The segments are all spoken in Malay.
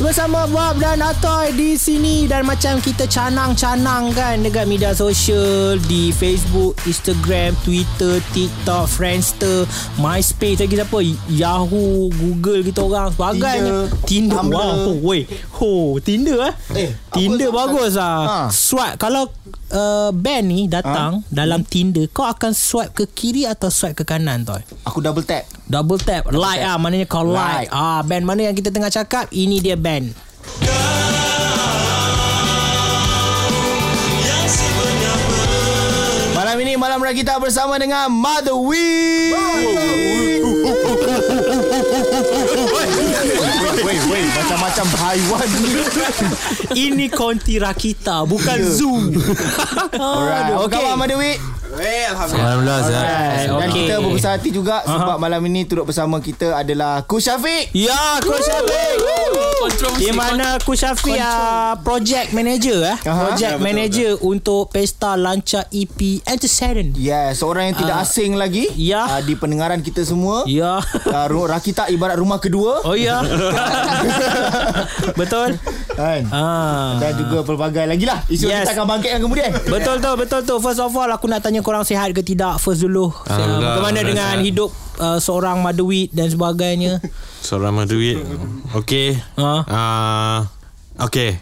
bersama Bob dan Atoy di sini dan macam kita canang-canang kan dekat media sosial di Facebook, Instagram, Twitter, TikTok, Friendster, MySpace lagi siapa? Yahoo, Google kita orang sebagainya. Tinder. Tumblr. Wow, woi. Ho, Tinder eh. Eh, Tinder apa- bagus ah. Ha. Swipe kalau uh, band ni datang dalam Tinder, kau akan swipe ke kiri atau swipe ke kanan Toy? Aku double tap. Double tap Like ah Maknanya kau like, Like. ah Band mana yang kita tengah cakap Ini dia band Malam ini malam raya kita bersama dengan Mother Wee. Wait. Macam-macam haiwan ni. Ini konti Rakita Bukan Ya. zoo Alright. Okay. khabar Mother Alhamdulillah Zat. Alright, Dan okay. kita berbesar hati juga sebab malam ini turut bersama kita adalah Ku Syafiq. Ya Coach Syafiq. Di mana Coach Syafiq uh, Project manager eh Aha. Project Ya, betul, manager Untuk Pesta Lancar EP Antecedent Ya, seorang yang tidak Ah. asing lagi Ya. ah, di pendengaran kita semua. Ya Uh, Rakita ibarat rumah kedua. Oh ya Betul Kan? ah. Dan juga pelbagai lagi lah. Isu Yes. kita akan bangkitkan kemudian. Betul tu betul tu First of all aku nak tanya korang sihat ke tidak First dulu Alhamdulillah, Bagaimana alhamdulillah dengan sihat. hidup uh, Seorang maduit dan sebagainya Seorang maduit. Okey. Ha? Ah, okey.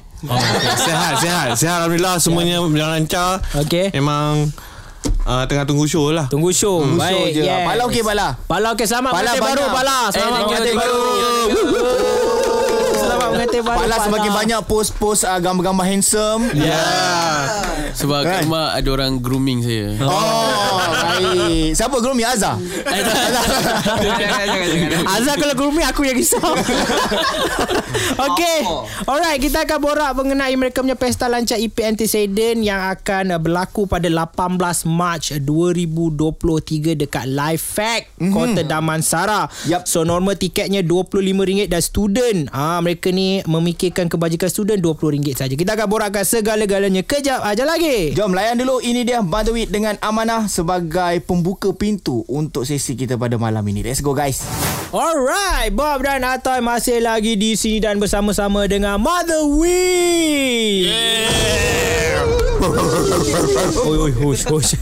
Sehat, sehat. Sehat Alhamdulillah semuanya berjalan lancar. Okey. Memang ah, tengah tunggu show lah. Tunggu show Tunggu show Baik je. yes. Pala okey, Pala? Pala okey Selamat Pala mengantin baru. Pala Selamat Eh, thank you, mengantin thank baru Selamat mengantin baru Pala semakin banyak post-post uh, gambar-gambar handsome. Ya. Sebab Kan? kat rumah ada orang grooming saya. Oh. Siapa groom ya Azhar? Azhar kalau grooming aku yang risau. Okay. Alright kita akan borak mengenai mereka punya pesta lancar EP Antecedent yang akan berlaku pada 18 Mac 2023 dekat Live Fact mm-hmm. Kota Damansara. Yup. So normal tiketnya RM25 dan student. Ah Mereka ni memikirkan kebajikan student RM20 saja. Kita akan borakkan segala-galanya. Kejap aja lagi. Jom layan dulu. Ini dia Badawit dengan Amanah Sebagai pembuka pintu Untuk sesi kita pada malam ini Let's go guys Alright, Bob dan Atoy masih lagi di sini dan bersama-sama dengan Mother Wee. Yeah. oi, oi, hush, hush.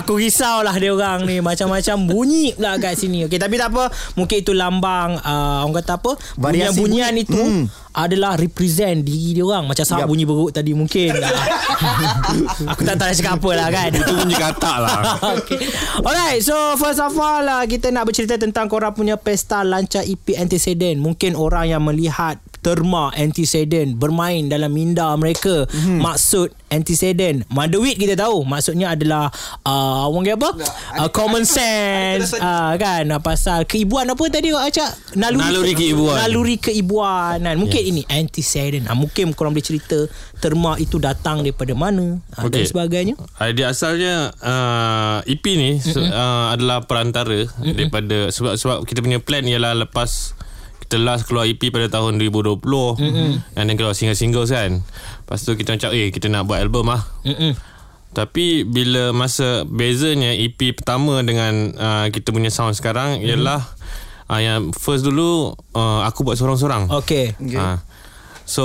Aku risaulah dia orang ni macam-macam bunyi pula kat sini. Okey, tapi tak apa. Mungkin itu lambang uh, orang kata apa? Variasi Bunyian-bunyian bunyi. itu Hmm. Adalah represent diri dia orang. Macam sama bunyi beruk tadi mungkin. Aku tak tahu nak cakap apa lah kan. Itu bunyi katak lah. okay. Alright So first of all uh, Kita nak bercerita tentang Korang punya pesta Lancar EP Antecedent Mungkin orang yang melihat Terma Antecedent Bermain dalam minda mereka mm-hmm. Maksud Antecedent Maduit kita tahu Maksudnya adalah uh, Orang kata apa uh, Common sense uh, Kan uh, Pasal keibuan apa tadi Kak Acak Naluri, Naluri keibuan. Naluri keibuanan Mungkin yes. ini Antecedent uh, Mungkin korang boleh cerita Terma itu datang daripada mana uh, Dan Okey. sebagainya Idea asalnya uh, EP ni mm-hmm. uh, adalah perantara mm-hmm. daripada sebab sebab kita punya plan ialah lepas kita last keluar EP pada tahun 2020 mm-hmm. and then keluar single-single kan. Lepas tu kita macam eh kita nak buat album ah. Mm-mm. Tapi bila masa bezanya EP pertama dengan uh, kita punya sound sekarang mm-hmm. ialah uh, yang first dulu uh, aku buat seorang-seorang. Okay Okay. Ha. So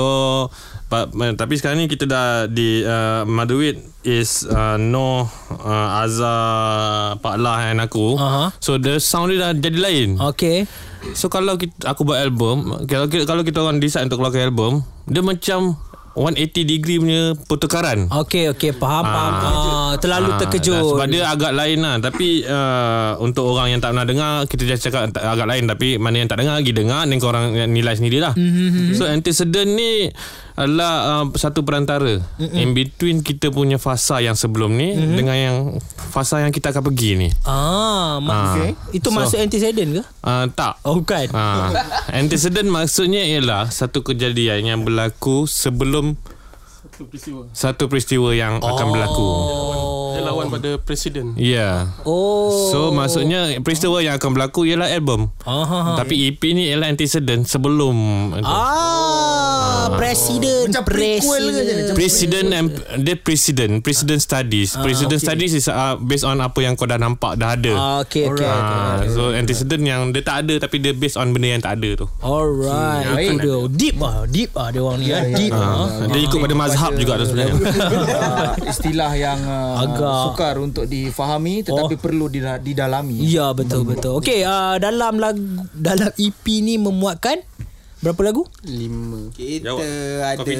but, uh, tapi sekarang ni kita dah di uh, Maduit is uh, no uh, Azhar Pak Lah and aku. Aha. So the sound dia dah jadi lain. Okay So kalau kita, aku buat album, kalau kita, kalau kita orang decide untuk keluarkan album, dia macam 180 degree punya pertukaran. Okay okay Faham faham. ah, Terlalu Ah, terkejut. Sebab dia agak lain lah. Tapi uh, Untuk orang yang tak pernah dengar Kita just cakap agak lain. Tapi mana yang tak dengar Lagi dengar Dan korang nilai sendiri lah mm-hmm. So antecedent ni Adalah uh, Satu perantara mm-hmm. In between kita punya fasa yang sebelum ni mm-hmm. Dengan yang Fasa yang kita akan pergi ni Ah, Ah. Okay. Itu So- masuk antecedent ke? uh, Tak Oh bukan uh, Antecedent maksudnya ialah Satu kejadian yang berlaku Sebelum Satu peristiwa yang akan berlaku Dia lawan pada presiden. Ya yeah. Oh So maksudnya peristiwa yang akan berlaku ialah album. ah, Tapi EP ni ialah antecedent sebelum itu. Ah. Ah, presiden. Macam prequel ke? Macam President and dia president president studies president okay. studies is uh, based on apa yang kau dah nampak dah ada Ah, okay, okay, okay. Ah, so antecedent yang dia tak ada tapi dia based on benda yang tak ada tu. Alright, itu dia. Deep ah, deep ah dia orang ni. ah. Deep ah. Ah, dia ikut pada mazhab juga tu sebenarnya. uh, istilah yang uh, Agak- sukar untuk difahami tetapi perlu dida- didalami. Ya betul betul. Okey, uh, dalam lagu dalam EP ni memuatkan berapa lagu? Lima Kita Jawab. ada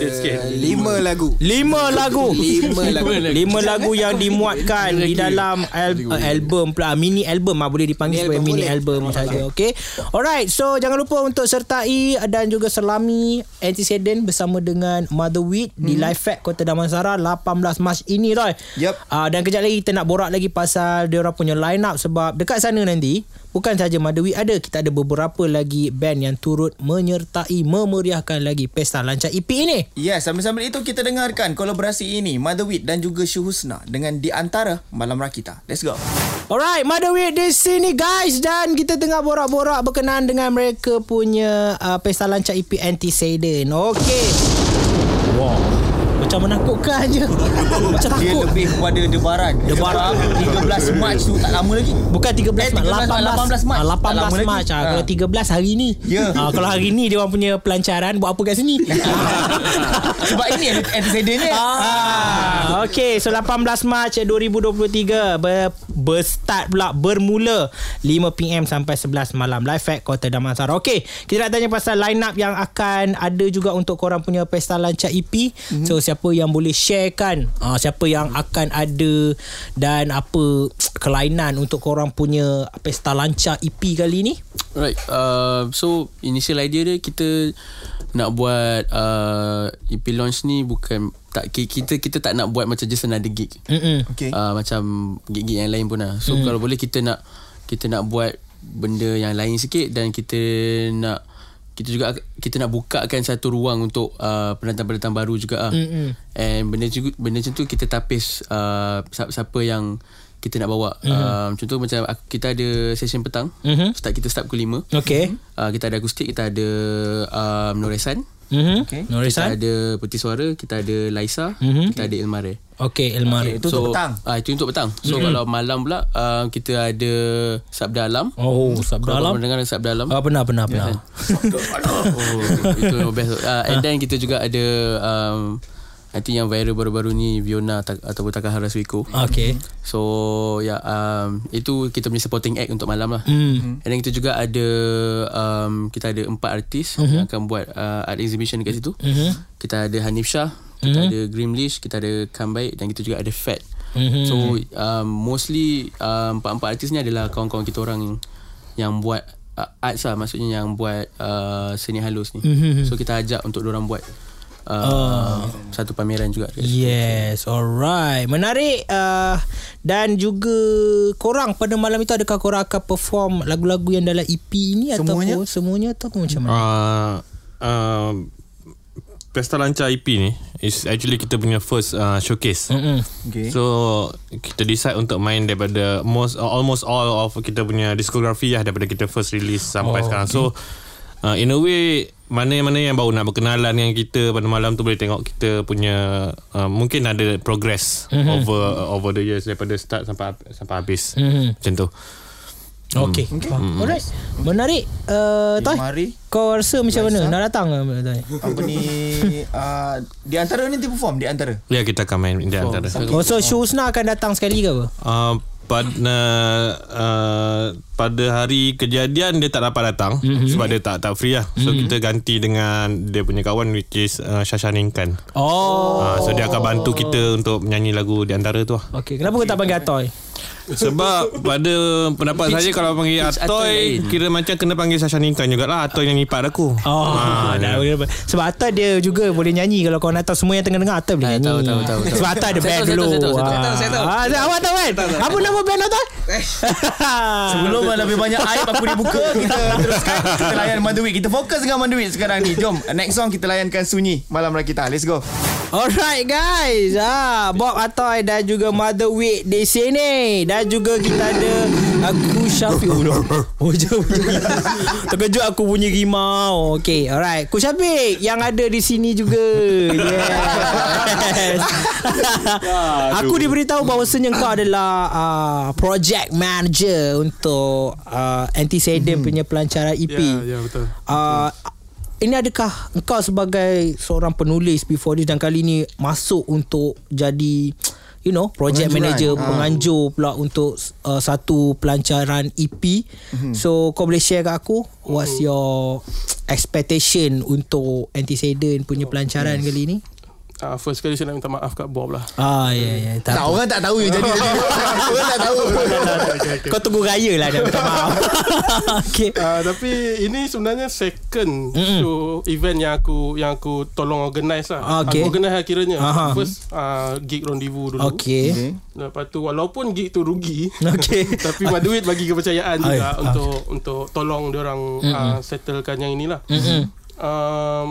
lima lagu. Lima lagu. Lima lagu. Lima lagu yang dimuatkan di dalam al- uh, album pula mini album ah boleh dipanggil sebagai Mini album mini boleh. album saja okey alright so jangan lupa untuk sertai dan juga selami Antecedent bersama dengan Motherweed di Live Fact Kota Damansara 18 Mac ini Roy Yup. uh, dan kejap lagi kita nak borak lagi pasal dia orang punya line up sebab dekat sana nanti bukan saja Motherweed ada kita ada beberapa lagi band yang turut menyertai memeriahkan lagi pesta lancar EP ini Yes, sambil-sambil itu kita dengarkan kolaborasi ini Motherwit dan juga Syuhusna dengan Di Antara Malam Rakita. Let's go. Alright, Motherweed di sini guys dan kita tengah borak-borak berkenaan dengan mereka punya uh, pesta lancar EP Antecedent. Okey. Wow. Macam menakutkan je. Macam Dia takut. lebih kepada debaran. Debaran. Sebab 13 Mac tu tak lama lagi. Bukan 13 Eh, Mac 18 18 Mac. Ah, Tak lama 18 lagi. Mac ah, Ha. Kalau 13 hari ni Ya. Ah, Kalau hari ni Dia orang punya pelancaran Buat apa kat sini Sebab ini antecedentnya. Ah, okay, so 18 Mac 2023 ber, berstart pula bermula 5 PM sampai 11 malam live at Kota Damansara. Okay, kita nak tanya pasal line up yang akan ada juga untuk korang punya pesta lancar EP. Mm-hmm. So siapa yang boleh sharekan uh, siapa yang akan ada dan apa kelainan untuk korang punya pesta lancar EP kali ni? Right uh, So initial idea dia Kita Nak buat uh, EP launch ni Bukan tak ki- kita kita tak nak buat macam just another gig. Mm-mm. Okay. Uh, macam gig-gig yang lain pun lah. So mm. kalau boleh kita nak kita nak buat benda yang lain sikit dan kita nak kita juga kita nak bukakan satu ruang untuk uh, pendatang-pendatang baru juga ah. Mm-mm. And benda juga benda macam tu kita tapis uh, siapa, yang kita nak bawa. Mm. Uh, contoh macam aku, kita ada session petang. Mhm. Start kita start pukul 5. Okay. Uh, kita ada akustik, kita ada um, Noresan. Mm-hmm. Okay. Kita Norisan? ada Putih Suara, kita ada Laisa, Mhm. kita ada Ilmare. Okay, Elmari. Itu untuk petang. Ah itu untuk petang. So mm. kalau malam pula uh, kita ada Sabda Alam. Oh, sabda Kalau alam. korang dengar Sabda Alam. Ah, pernah, pernah, pernah. oh, itu best. Uh, and then kita juga ada um, I think yang viral baru-baru ni Viona tak, ataupun Takahara Suiko. Okay. So ya yeah, um, itu kita punya supporting act untuk malam lah. Hmm. And then kita juga ada um, kita ada empat artis Mhm. yang akan buat uh, art exhibition dekat situ. Mhm. Kita ada Hanif Shah, kita Mhm. ada Grimlish, kita ada Kambaik dan kita juga ada Fat. Mhm. So um, mostly um, empat-empat artis ni adalah kawan-kawan kita orang yang, yang buat uh, arts lah maksudnya yang buat uh, seni halus ni. Mhm. So kita ajak untuk orang buat uh, satu pameran juga. Yes, alright. Menarik uh, dan juga korang pada malam itu adakah korang akan perform lagu-lagu yang dalam EP ini Semuanya? ataupun semuanya ataupun macam mana? Uh, uh, Pesta Lancar EP ni is actually kita punya first uh, showcase. Mm-mm. Okay. So kita decide untuk main daripada most uh, almost all of kita punya discography lah daripada kita first release sampai Oh, oh, sekarang. So uh, in a way mana-mana yang baru nak berkenalan dengan kita pada malam tu boleh tengok kita punya uh, mungkin ada progress mm-hmm. over uh, over the years daripada start sampai sampai habis. Mhm. Macam tu. Okay. okay. Alright. Menarik. Uh, Toy, Mari kau rasa macam mana? Nak datang ke? Toy? apa ni uh, di antara nanti perform di antara. Ya kita akan main di antara. Oh, so Shusna akan datang sekali ke apa? Uh, pada uh, pada hari kejadian dia tak dapat datang mm-hmm. sebab dia tak tak free lah. So mm-hmm. kita ganti dengan dia punya kawan which is uh, Shasha Ningkan. Oh. Uh, so dia akan bantu kita untuk menyanyi lagu di antara tu lah. Okay. Kenapa kau tak panggil Atoy? Sebab pada pendapat saya kalau panggil pitch Atoy Atoy kira macam kena panggil Shasha Ningkan jugalah. Atoy yang ipar aku. Oh, Ah, dah, Sebab Atta dia juga boleh nyanyi. Kalau kau nak tahu Semua yang tengah dengar Atta boleh Ah, nyanyi. tahu, tahu, tahu, tahu. Sebab Atta ada band dulu. saya tahu, saya. Ah. Ah, Awak tahu. kan Apa nama band Atta Sebelum lebih banyak aib aku dibuka Kita teruskan. Kita layan Manduit. Kita fokus dengan Manduit sekarang ni. Jom Next song kita layankan Sunyi Malam Rakita Let's go Alright guys. Ah, Bob Atoy dan juga Mother Week di sini. Dan juga kita ada Aku Syafiq. Oh Terkejut aku bunyi rimau. Okay alright. Ku Syafiq Yang ada di sini juga. Yes. Aku diberitahu bahawasanya kau adalah uh, Project manager Untuk uh, Antecedent punya pelancaran EP Ya, ya, betul. uh, ini adakah engkau sebagai seorang penulis before this dan kali ni masuk untuk jadi you know project Penganjuran. manager Ah. penganjur pula untuk uh, satu pelancaran EP Mhm. so kau boleh share kat aku what's your expectation untuk Antecedent punya pelancaran kali ni Uh, first kali saya nak minta maaf kat Bob lah. ah ya ya tak Tak orang tak tahu je jadi Orang tak tahu kau tunggu raya lah dah minta maaf okay. Uh, tapi ini sebenarnya second Mm-mm. show event yang aku yang aku tolong organize lah. Ah, okay. Aku organize lah kiranya. Aha. First uh, gig rendezvous dulu. okay Okay. Lepas tu walaupun gig tu rugi Okay. tapi Maduit bagi kepercayaan Ay, juga ah. untuk untuk tolong dia orang uh, settlekan yang inilah. Mm-mm. Um,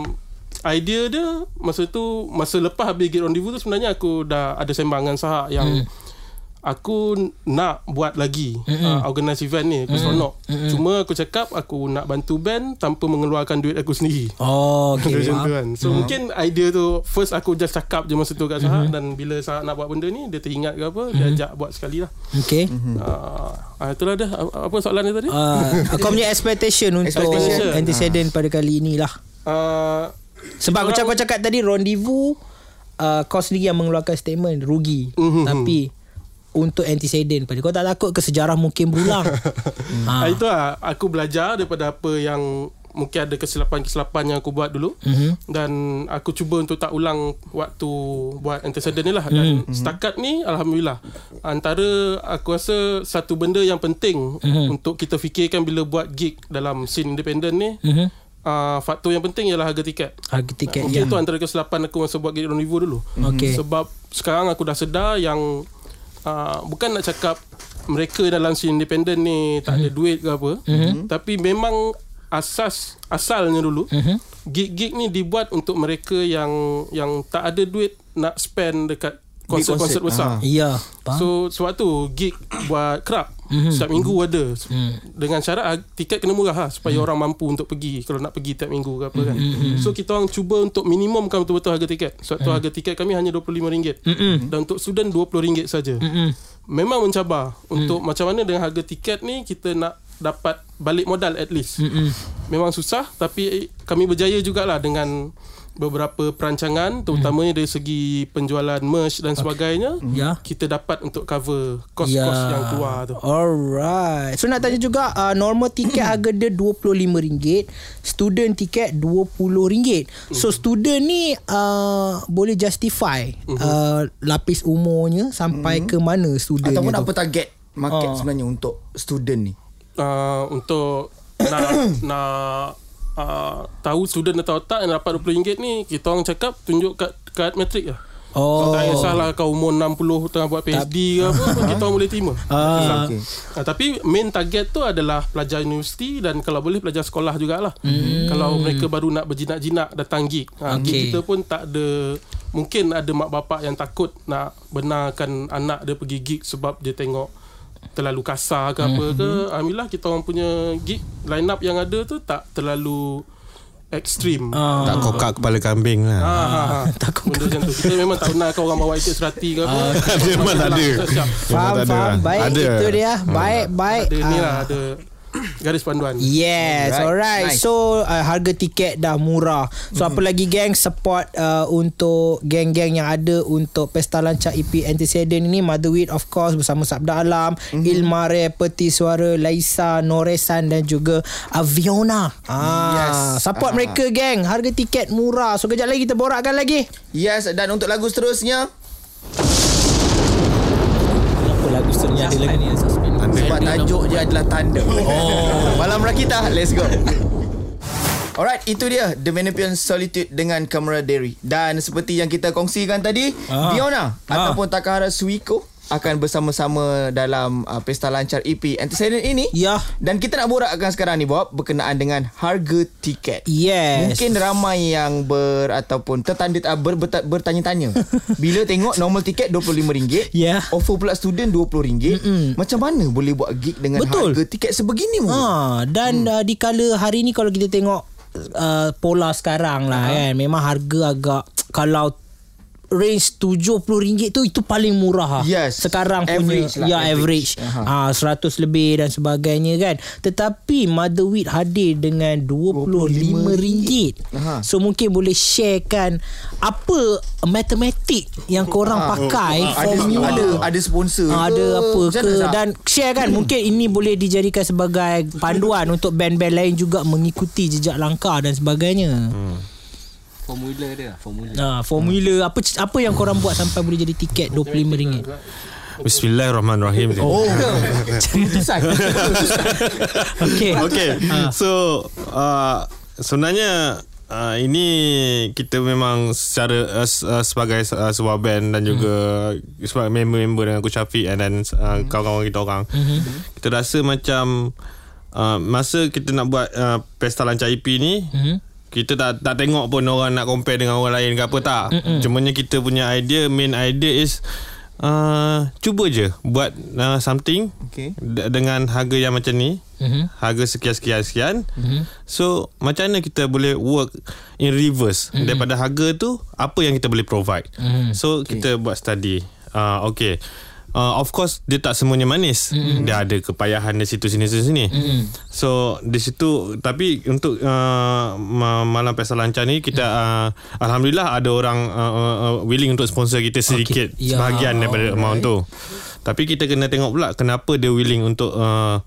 idea dia masa tu masa lepas habis gig rendezvous tu sebenarnya aku dah ada sembangan sahak yang Mm. aku nak buat lagi uh, organize event ni aku seronok. Cuma aku cakap aku nak bantu band tanpa mengeluarkan duit aku sendiri. oh okay. Macam tu kan. So mungkin idea tu First aku just cakap je Masa tu kat Sahak Dan bila Sahak nak buat benda ni Dia teringat ke apa Dia ajak buat sekali lah. Okay. Uh, uh, Itulah dah Apa soalan dia tadi? Uh, kau punya expectation untuk Expectation. antecedent pada kali ni lah. uh, Sebab aku Orang- cakap, kau cakap tadi rendezvous uh, kau sendiri yang mengeluarkan statement rugi. Mhm. Tapi untuk antecedent pada kau tak takut ke sejarah mungkin berulang. ha. ha. Itu lah Aku belajar daripada apa yang Mungkin ada kesilapan-kesilapan yang aku buat dulu Mhm. Dan aku cuba untuk tak ulang Waktu buat antecedent ni lah Dan Mhm. setakat ni Alhamdulillah Antara aku rasa Satu benda yang penting Mhm. Untuk kita fikirkan bila buat gig Dalam scene independent ni Mhm. Uh, faktor yang penting ialah harga tiket. Harga tiket Mungkin ya. itu antara kesilapan aku masa buat Gate Rendezvous dulu. Okey. Sebab sekarang aku dah sedar yang uh, bukan nak cakap mereka dalam scene independent ni tak ada duit ke apa. Tapi memang asas asalnya dulu gig-gig ni dibuat untuk mereka yang yang tak ada duit nak spend dekat konsert-konsert konsert. besar. Ya. Faham? So sebab tu gig buat club mm-hmm. setiap minggu ada mm. dengan syarat ah, tiket kena murah lah supaya mm. orang mampu untuk pergi kalau nak pergi tiap minggu ke apa kan. Mm-hmm. So kita orang cuba untuk minimumkan betul-betul harga tiket. Sebab tu harga tiket kami hanya RM25 mm-hmm. dan untuk student RM20 saja. Mm-mm. Memang mencabar untuk macam mana dengan harga tiket ni kita nak dapat balik modal at least. Mm-mm. Memang susah tapi kami berjaya jugalah dengan beberapa perancangan terutamanya dari segi penjualan merch dan sebagainya Ya. kita dapat untuk cover kos-kos yang keluar tu. Alright. So nak tanya juga uh, normal tiket harga dia RM25, student tiket RM20. So student ni uh, boleh justify uh, lapis umurnya sampai ke mana student Ataupun tu? apa target market Ah. sebenarnya untuk student ni Uh, untuk nak nak uh, tahu student atau tak yang dapat RM20 ni kita orang cakap tunjuk kat kad matrik lah. Oh. Tak kisahlah kau umur 60 tengah buat PhD ke apa pun kita orang boleh terima. Ah. okay. Uh, tapi main target tu adalah pelajar universiti dan kalau boleh pelajar sekolah jugalah. Hmm. Kalau mereka baru nak berjinak-jinak datang gig. Ha, Okay. gig kita pun tak ada mungkin ada mak bapak yang takut nak benarkan anak dia pergi gig sebab dia tengok terlalu kasar ke apa ke. Alhamdulillah kita orang punya gig line up yang ada tu tak terlalu ekstrim. Ah. Tak kokak kepala kambing lah. Ha, ha, ha. Benda macam tu. Kita memang tak pernah kau orang bawa itik serati ke apa. Memang tak ada. Siap. Faham, Memang tak ada faham. lah. Baik, Ada. itu dia. Baik, baik. Ada ni Ah. lah, ada garis panduan. Yes, Alright, alright. nice. So uh, harga tiket dah murah. So apa lagi geng support uh, untuk geng-geng yang ada untuk Pesta Lancar EP Antecedent ini Motherwit of course bersama Sabda Alam, Ilmare, Peti Suara, Laisa, Noresan dan juga Aviona. Ah, Yes. support Ah. mereka geng. Harga tiket murah. So kejap lagi kita borakkan lagi. Yes dan untuk lagu seterusnya Apa lagu seterusnya ada lagi? Sebab tajuk je adalah tanda oh. Malam Rakita Let's go Alright, itu dia The Venepian Solitude dengan Camaraderie Dan seperti yang kita kongsikan tadi Ah. Fiona Ah. Ataupun Takahara Suiko akan bersama-sama dalam uh, Pesta Lancar EP Antecedent ini. Ya. Dan kita nak borakkan sekarang ni Bob berkenaan dengan harga tiket. Yes. Mungkin ramai yang ber ataupun tertanda uh, ber, ber, bertanya-tanya. Bila tengok normal tiket RM25, Ya. offer pula student RM20. Mm-mm. Macam mana boleh buat gig dengan Betul. harga tiket sebegini mu? Ha, dan hmm. uh, di kala hari ni kalau kita tengok uh, pola sekarang lah kan memang harga agak kalau range RM70 tu itu paling murah lah. Yes. Sekarang Average punya lah, ya average. average. Ah 100 lebih dan sebagainya kan. Tetapi Motherwheat hadir dengan RM25. Aha. So mungkin boleh sharekan apa matematik yang korang Ah. pakai ada formula. ada ada sponsor Ah, ke? ada apa ke dan share kan mungkin ini boleh dijadikan sebagai panduan untuk band-band lain juga mengikuti jejak langkah dan sebagainya. Hmm. Formula dia Formula. Ha, formula. Apa apa yang korang buat sampai boleh jadi tiket RM25. Bismillahirrahmanirrahim. Oh. Okey. Okay. So uh, Sebenarnya uh, Ini Kita memang Secara uh, uh, Sebagai uh, sebuah band Dan juga Sebagai member-member Dengan Coach Syafiq And then uh, Kawan-kawan kita orang. Kita rasa macam uh, Masa kita nak buat uh, Pesta Lancar EP ni kita tak tak tengok pun orang nak compare dengan orang lain ke apa tak. Cumanya kita punya idea main idea is uh, cuba je buat uh, something Okay. D- dengan harga yang macam ni. Mhm. harga sekian sekian sekian. So macam mana kita boleh work in reverse? Daripada harga tu apa yang kita boleh provide? So kita buat study. Uh, okay Uh, of course dia tak semuanya manis dia ada kepayahan di situ sini situ sini so di situ tapi untuk uh, ma- malam pesta lancar ni kita uh, alhamdulillah ada orang uh, uh, uh, willing untuk sponsor kita sedikit Ya. sebahagian daripada amount tu tapi kita kena tengok pula kenapa dia willing untuk uh,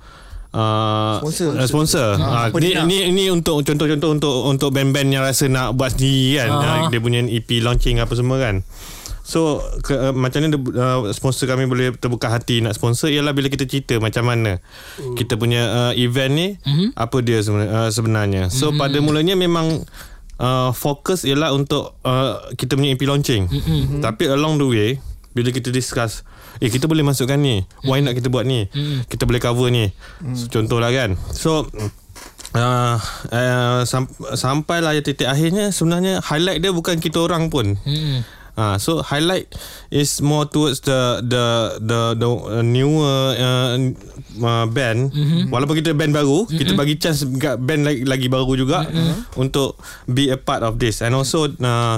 Uh, Sponsor. uh, sponsor. Ha, Ha, ni, ni ni untuk contoh-contoh untuk untuk band-band yang rasa nak buat sendiri kan. Uh, dia punya EP launching apa semua kan. So ke, uh, macam mana uh, sponsor kami boleh terbuka hati nak sponsor ialah bila kita cerita macam mana Hmm. kita punya uh, event ni Mhm. apa dia sebenarnya, uh, sebenarnya. So Hmm. pada mulanya memang uh, fokus ialah untuk uh, kita punya EP launching. Hmm. Tapi along the way bila kita discuss eh kita boleh masukkan ni why nak kita buat ni kita boleh cover ni so, contohlah kan so Uh, uh, sam- sampailah titik akhirnya sebenarnya highlight dia bukan kita orang pun. Hmm. Uh, so highlight is more towards the the the the uh, newer uh, uh, band. Mm-hmm. Walaupun kita band baru, mm-hmm. kita bagi chance band lagi, lagi baru juga mm-hmm. untuk be a part of this and also uh,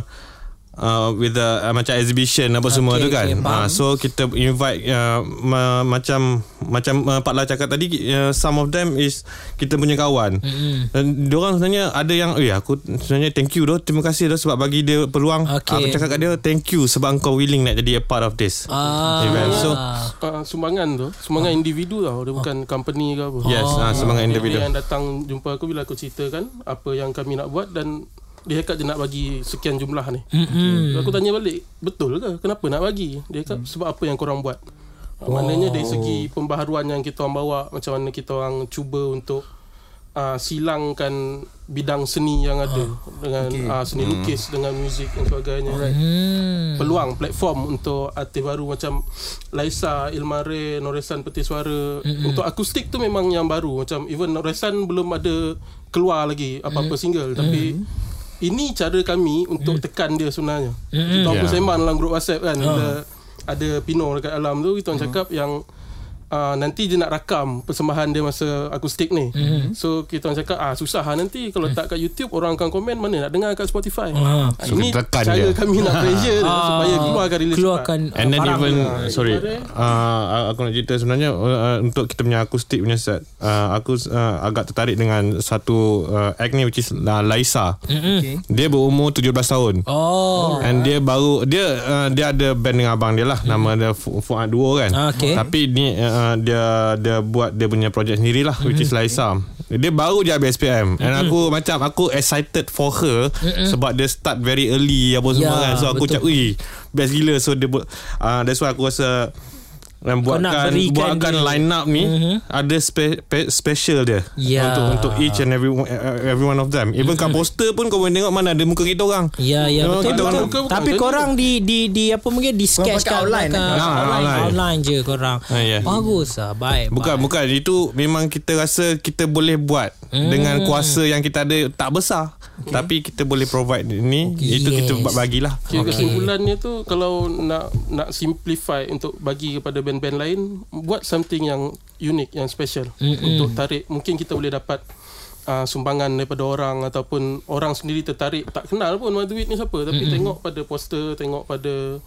uh, with the uh, macam exhibition apa okay, semua tu kan. okay, uh, so kita invite uh, ma- macam macam uh, Pak Lah cakap tadi uh, some of them is kita punya kawan. Mm-hmm. Dan diorang sebenarnya ada yang eh aku sebenarnya thank you doh terima kasih doh sebab bagi dia peluang. Okay. Aku cakap kat dia thank you sebab kau willing nak jadi a part of this Ah. event. So uh, sumbangan tu sumbangan individu tau dia bukan company ke apa yes, ah, semangat individu. dia yang datang jumpa aku bila aku ceritakan apa yang kami nak buat dan dia cakap dia nak bagi sekian jumlah ni. Mm-mm. Aku tanya balik, betul ke? Kenapa nak bagi? Dia cakap sebab apa yang korang buat. Oh. Maknanya dari segi pembaharuan yang kita orang bawa, macam mana kita orang cuba untuk uh, silangkan bidang seni yang ada dengan okay. uh, seni lukis dengan muzik dan sebagainya. Hmm. Peluang platform untuk artis baru macam Laisa, Ilmare, Noresan Peti Suara. Mm-hmm. Untuk akustik tu memang yang baru. Macam even Noresan belum ada keluar lagi apa-apa single tapi ini cara kami untuk tekan dia sebenarnya. Kita orang pun Yeah. sembang dalam grup WhatsApp kan bila ada Pino dekat dalam tu kita orang cakap yang Uh, nanti dia nak rakam persembahan dia masa akustik ni. Mm-hmm. So kita orang cakap ah susah lah nanti kalau tak kat YouTube orang akan komen mana nak dengar kat Spotify. Ah. Ah, So, ini cara dia. kami nak pressure dia supaya keluarkan release keluarkan And then even dia. sorry uh, aku nak cerita sebenarnya uh, untuk kita punya akustik punya set uh, aku uh, agak tertarik dengan satu uh, act ni which is uh, Laisa. Okay. Dia berumur 17 tahun. Oh. And dia baru dia uh, dia ada band dengan abang dia lah nama dia Fu- Fuad Duo kan. Ah, okay. Tapi ni uh, dia dia buat dia punya projek sendiri lah which is Laisa. Dia baru je habis SPM and aku macam aku excited for her sebab dia start very early apa semua Ya, kan. So aku betul. cakap, "Ui, best gila." So dia uh, that's why aku rasa dan buatkan buatkan dia. line up ni Mhm. ada spe, pe, special dia Ya. untuk untuk each and every one- every one of them even kat poster pun kau boleh tengok mana ada muka kita orang Ya ya Memang betul kita betul. Tapi bukan korang di di di apa mungkin di sketch kat outline, belakang. eh? Ah, outline, outline. outline je korang. Ah, ya. Bagus lah baik. bukan baik. bukan itu memang kita rasa kita boleh buat Hmm. dengan kuasa yang kita ada tak besar tapi kita boleh provide ni itu kita Yes. bagilah Kira Okey. kesimpulannya tu kalau nak nak simplify untuk bagi kepada band-band lain buat something yang unik yang special Mm-mm. untuk tarik mungkin kita boleh dapat uh, sumbangan daripada orang ataupun orang sendiri tertarik tak kenal pun Maduit ni siapa tapi tengok pada poster tengok pada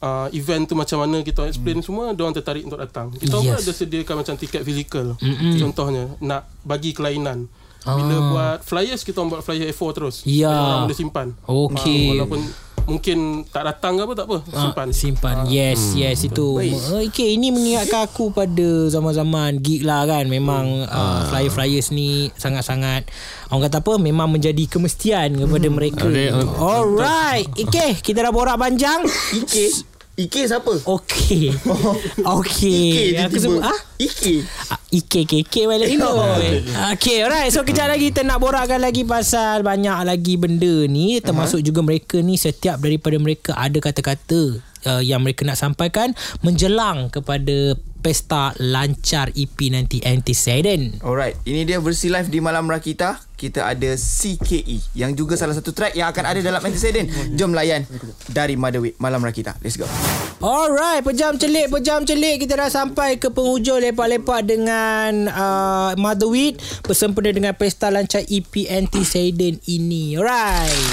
uh, event tu macam mana kita explain semua dia orang tertarik untuk datang kita Yes. pun ada sediakan macam tiket fizikal Mm-mm. contohnya nak bagi kelainan bila Ah. buat flyers kita orang buat flyer A4 terus Ya. Orang boleh simpan Okey. Ah, walaupun mungkin tak datang ke apa tak apa simpan Ah, simpan. Yes, yes itu. Okay, ini mengingatkan aku pada zaman-zaman gig lah kan. Memang uh, flyer-flyers ni sangat-sangat orang kata apa? Memang menjadi kemestian kepada mereka. Ada, uh, Alright. Okay, kita dah borak panjang. Ike Ike siapa? Okay. Okay. Ike Aku sebut ah? Ike Ike keke balik dulu. Okay, alright. So kejap lagi kita nak borakkan lagi pasal banyak lagi benda ni termasuk uh-huh. juga mereka ni setiap daripada mereka ada kata-kata uh, yang mereka nak sampaikan menjelang kepada pesta lancar E EP nanti Antecedent. Alright, ini dia versi live di Malam Rakita. Kita ada CKE yang juga salah satu track yang akan ada dalam Antecedent. Jom layan dari Madawit Malam Rakita. Let's go. Alright, pejam celik, pejam celik kita dah sampai ke penghujung lepak-lepak dengan uh, Motherweed bersempena dengan pesta lancar E EP Antecedent ini. Alright.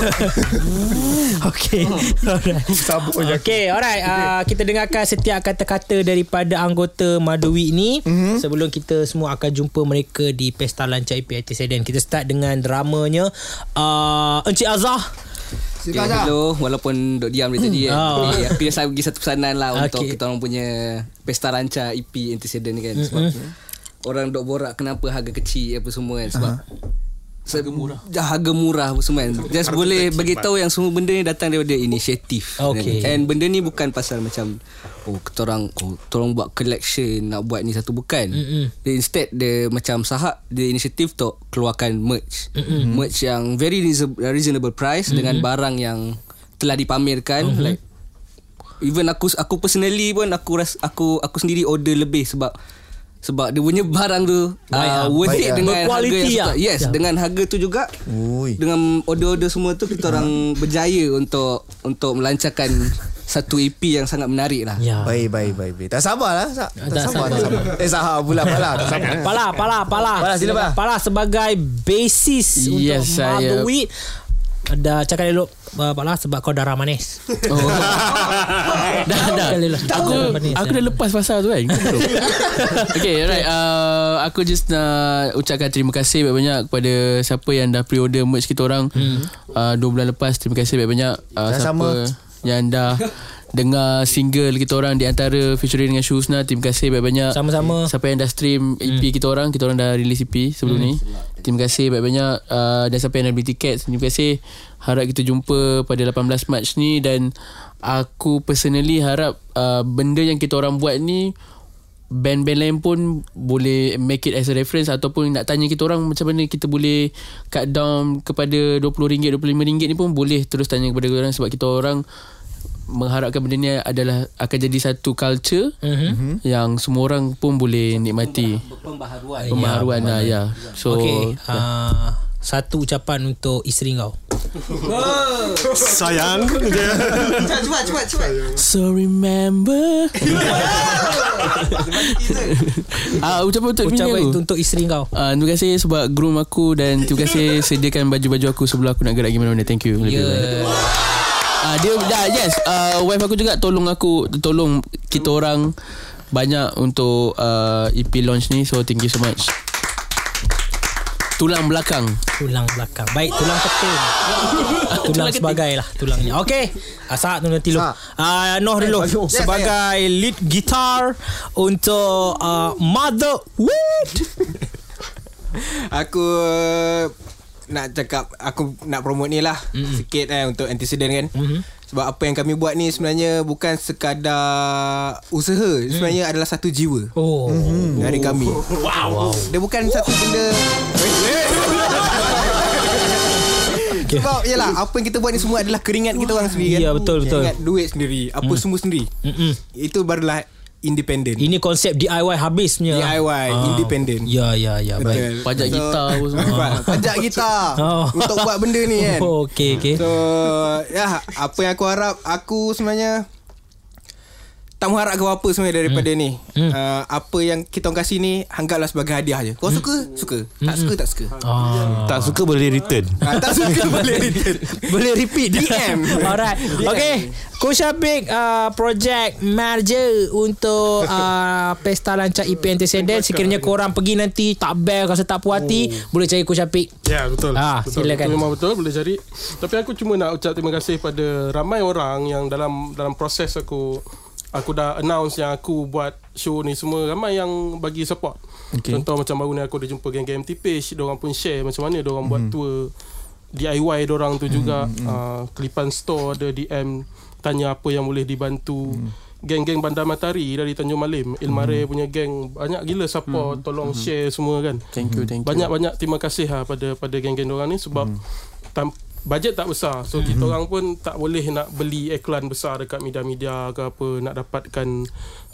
Okay. Alright. Okay alright. Uh, Kita dengarkan setiap kata-kata Daripada anggota Madui ni. Mm-hmm. Sebelum kita semua akan jumpa mereka Di Pesta Lancar EP Antecedent Kita start dengan dramanya uh, Encik Azhar Okay, hello. Walaupun duduk diam dari tadi Oh. oh. Tapi aku dah bagi satu pesanan lah Okay. Untuk kita orang punya Pesta rancak EP Antecedent ni kan. Sebab Orang duk borak Kenapa harga kecil Apa semua kan. Sebab Harga murah Harga murah apa semua kan Just boleh bagi tahu yang semua benda ni datang daripada inisiatif Okay. And benda ni bukan pasal macam Oh kita orang oh, orang buat collection Nak buat ni satu bukan Mm-mm. Dia instead dia macam sahab Dia inisiatif untuk keluarkan merch Mm-mm. Merch yang very reasonable, reasonable price Mm-mm. Dengan barang yang telah dipamerkan mm-hmm. Like Even aku aku personally pun aku ras, aku aku sendiri order lebih sebab sebab dia punya barang tu Baik, uh, worth Baik, it ah. dengan harga yang suka. Yes, Ya. dengan harga tu juga Ui. dengan order-order semua tu kita orang berjaya untuk untuk melancarkan satu EP yang sangat menarik lah. Ya Baik, baik, baik, baik. Tak sabarlah. Tak, tak, Tak sabar, sabar. tak sabar. Eh, sabar pula, pula. Tak sabar. Pala, Pala, Pala. Pala, sila, Pala. Pala sebagai basis Yes, untuk saya- Motherweed. Dah cakap elok uh, Pala sebab kau darah manis. Oh. dah dah. Aku aku dah lepas pasal tu kan. okay, alright. Uh, aku just nak ucapkan terima kasih banyak-banyak kepada siapa yang dah pre-order merch kita orang. Hmm. Uh, dua bulan lepas terima kasih banyak-banyak uh, siapa Sama-sama. yang dah dengar single kita orang di antara featuring dengan Shusna terima kasih banyak-banyak. Sama-sama. siapa yang dah stream EP kita orang kita orang dah release EP sebelum ni. Terima kasih banyak-banyak. Uh, dan siapa yang dah beli tiket terima kasih. Harap kita jumpa pada 18 Mac ni dan aku personally harap uh, benda yang kita orang buat ni band-band lain pun boleh make it as a reference ataupun nak tanya kita orang macam mana kita boleh cut down kepada RM20 RM25 ni pun boleh terus tanya kepada kita orang sebab kita orang mengharapkan benda ni adalah akan jadi satu culture mm-hmm. yang semua orang pun boleh nikmati Pembaharuan. pembaharuan lah ya so Okay uh, Satu ucapan untuk isteri kau sayang Cepat cepat cepat. so remember ah ucapan untuk Ucapan aku itu untuk isteri kau Ah, terima kasih sebab groom aku dan terima kasih sediakan baju-baju aku sebelum aku nak gerak pergi mana-mana. Thank you. Love you. Ya Ah dia dah yes, uh, wife aku juga tolong aku tolong kita orang banyak untuk uh, EP launch ni. So thank you so much. Tulang belakang. Tulang belakang. Baik tulang keting Tulang sebagai lah Tulangnya. Okay Asal tu nanti lu. Uh, Noh dulu Yes, Sebagai lead guitar Untuk uh, Mother Wood. Aku nak cakap aku nak promote ni lah mm-hmm. sikit eh untuk antecedent kan. Mm-hmm. Sebab apa yang kami buat ni sebenarnya bukan sekadar usaha, sebenarnya adalah satu jiwa. Oh. Mm-hmm. Dari kami. Wow. Dia bukan satu benda Okay. Sebab yalah Apa yang kita buat ni semua Adalah keringat kita orang sendiri kan Ya, betul, betul. Keringat duit sendiri Apa semua sendiri Mm-mm. Itu barulah Independent Ini konsep DIY habis punya. DIY Independent Ya, ya, ya. Baik. Betul. Pajak gitar apa semua. Pajak gitar Oh. Untuk buat benda ni kan Oh, okay, okay. So ya Apa yang aku harap Aku sebenarnya tak mengharapkan apa sebenarnya daripada hmm. ni. Hmm. Uh, apa yang kita orang kasih ni anggaplah sebagai hadiah je. Kau suka? Suka. Tak suka tak suka. Ah. Tak suka boleh return. Ah, tak suka boleh return. Boleh repeat DM. Alright Okay Coach Syafiq uh, Project Merger Untuk uh, Pesta Lancar EP Antecedent Sekiranya korang pergi nanti Tak best Rasa tak puas hati Boleh cari Coach Syafiq Ya betul. Ah, betul. silakan. Itu memang betul boleh cari. Tapi aku cuma nak ucap terima kasih pada ramai orang yang dalam dalam proses aku aku dah announce yang aku buat show ni semua ramai yang bagi support. Okay. Contoh macam baru ni aku ada jumpa geng-geng MT Page, dia orang pun share macam mana dia orang buat tour DIY dia orang tu juga. Uh, Kelipan Store ada DM tanya apa yang boleh dibantu. Geng-geng Bandar Matahari dari Tanjung Malim, Ilmare punya geng banyak gila support, tolong share semua kan. Thank you, thank you. Banyak-banyak terima kasih lah pada pada geng-geng orang ni sebab tam, bajet tak besar. So kita orang pun tak boleh nak beli iklan besar dekat media-media ke apa nak dapatkan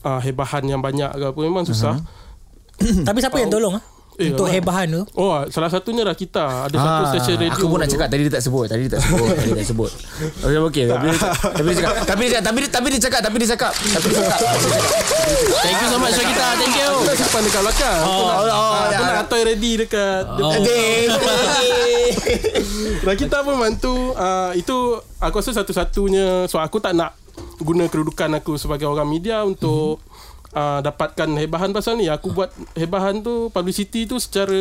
uh, hebahan yang banyak ke apa memang susah. Tapi siapa yang tolong ah? Eh, Untuk hebahan tu Oh, salah satunya lah kita. Ada satu stesen radio. Aku pun nak tu. cakap Tadi dia tak sebut Tadi dia tak sebut Tadi dia tak sebut Okey okey Tapi dia cakap Tapi dia cakap Tapi dia cakap Tapi dia, tapi dia cakap Tapi dia cakap Tapi dia cakap Thank you so much Syakita. Thank you. Aku simpan dekat belakang. Aku nak, oh, ah, aku ya. nak atoy ready dekat Oh. Dan kita pun bantu uh, Itu Aku rasa satu-satunya So aku tak nak Guna kedudukan aku Sebagai orang media Untuk uh, Dapatkan hebahan pasal ni Aku buat Hebahan tu Publicity tu secara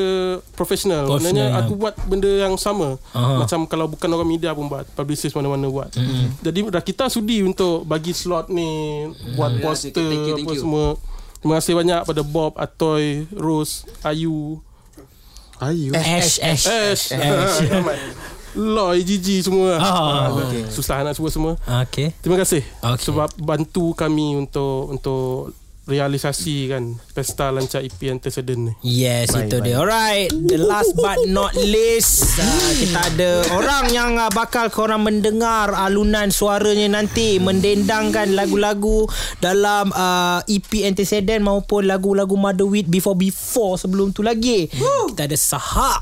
Profesional Professional, Maknanya ya. aku buat Benda yang sama. Aha. Macam kalau bukan orang media pun buat Publicist mana-mana buat. Jadi dah kita sudi Untuk bagi slot ni Buat poster thank you, thank Apa you. semua. Terima kasih banyak pada Bob, Atoy, Rose, Ayu, Ayu? Ash Ash Ash, Loy, Gigi semua. Ah, Ah, Susah nak sebut semua. Okay. Terima kasih Okey. sebab bantu kami untuk untuk realisasi kan pesta lancar EP antecedent ni. Yes baik, itu baik. dia Alright The last but not least uh, Kita ada orang yang uh, bakal korang mendengar Alunan suaranya nanti Mendendangkan lagu-lagu Dalam uh, EP Antecedent Maupun lagu-lagu Motherwit Before-before Sebelum tu lagi. Woo. Kita ada Sahak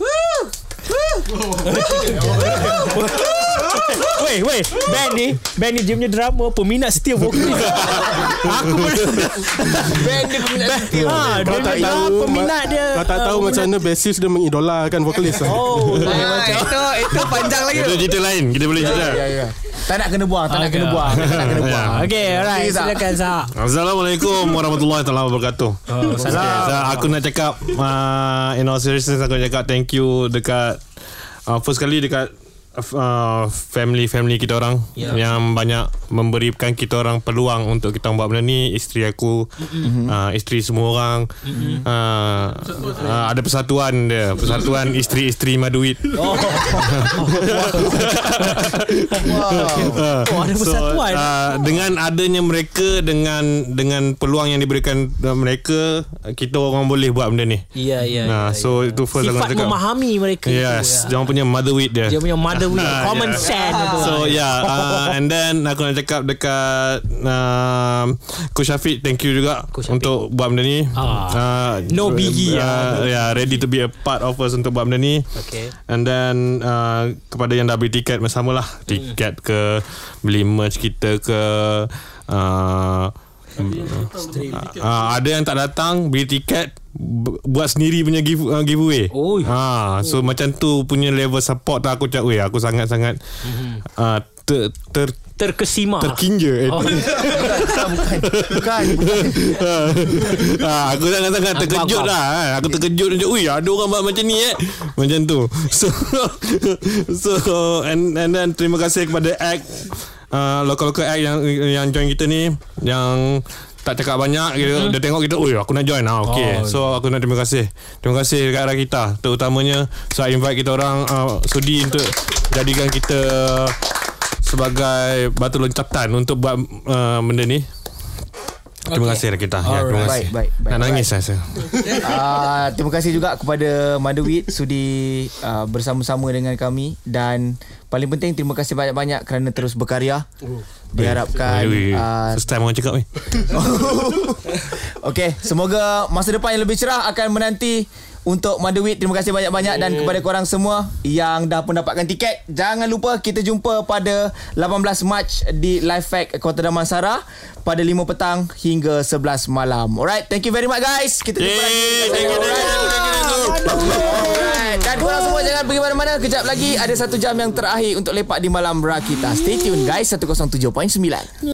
Weh, weh, band ni, band ni dia punya drama peminat setia vokalis. Aku pun Band dia peminat setia Ha, dia Kau tak tahu peminat dia. Kau tak tahu ah, macam mana basis dia mengidolakan vokalis. Oh, Ah, itu itu panjang lagi. Itu cerita lain Kita boleh cerita Ya ya Tak nak kena buang Tak nak kena buang Tak nak kena buang Okay, alright. Silakan, Zak. Assalamualaikum warahmatullahi taala wabarakatuh. Oh, salam. aku nak cakap uh, in all seriousness aku nak cakap thank you dekat uh, first kali dekat uh, family family kita orang Ya. yeah. yang banyak memberikan kita orang peluang untuk kita buat benda ni isteri aku mm-hmm. uh, isteri semua orang mm-hmm. uh, uh, ada persatuan dia persatuan isteri-isteri maduit Oh, oh ada persatuan. uh, dengan adanya mereka dengan dengan peluang yang diberikan uh, mereka kita orang boleh buat benda ni. Ya, ya. Nah, ya, so ya. itu first Sifat memahami mereka. Yes, itu, dia punya wit dia. ya. Dia punya mother will, Ah, common yeah. sense. itu. So yeah uh, And then Aku nak cakap dekat uh, Coach Syafiq Thank you juga. Untuk buat benda ni Ah. uh, No biggie, uh, Yeah ready to be a part of us Untuk buat benda ni Okay. And then uh, Kepada yang dah beli tiket Sama lah Tiket ke Beli merch kita ke uh, uh, Ada yang tak datang Beli tiket Buat sendiri punya give, uh, giveaway Oi. ha, So macam tu punya level support tu Aku cakap Weh aku sangat-sangat uh, ter, ter, Terkesima. Terkinja eh. Oh. Bukan ha, Aku sangat-sangat Aku terkejut lah. Aku terkejut macam Ui ada orang buat macam ni eh Macam tu So So And, and then terima kasih kepada Act uh, Local-local act yang yang join kita ni Yang tak cakap banyak gitu. Dia tengok kita, "Oi, aku nak join." Ah, okey. Oh. So aku nak terima kasih. Terima kasih dekat kita, terutamanya saya invite kita orang uh, sudi untuk jadikan kita sebagai batu loncatan untuk buat uh, benda ni. Terima kasih kita. Ya, terima kasih. Baik, baik, baik. Nak nangis saya. rasa. uh, terima kasih juga kepada Maduit sudi uh, bersama-sama dengan kami dan paling penting terima kasih banyak-banyak kerana terus berkarya. Diharapkan ui, ui. uh, First time orang cakap ni. Okey, semoga masa depan yang lebih cerah akan menanti untuk Maduit. Terima kasih banyak-banyak dan kepada korang semua yang dah pun dapatkan tiket. Jangan lupa kita jumpa pada 18 Mac di Live Fact Kota Damansara pada 5 petang hingga 11 malam. Alright, thank you very much guys. Kita jumpa lagi. Yeay, thank you, thank you, thank you, thank you. Alright. Dan korang semua jangan pergi mana-mana. Kejap lagi ada satu jam yang terakhir untuk lepak di malam Rakita. Stay tune guys 107.9.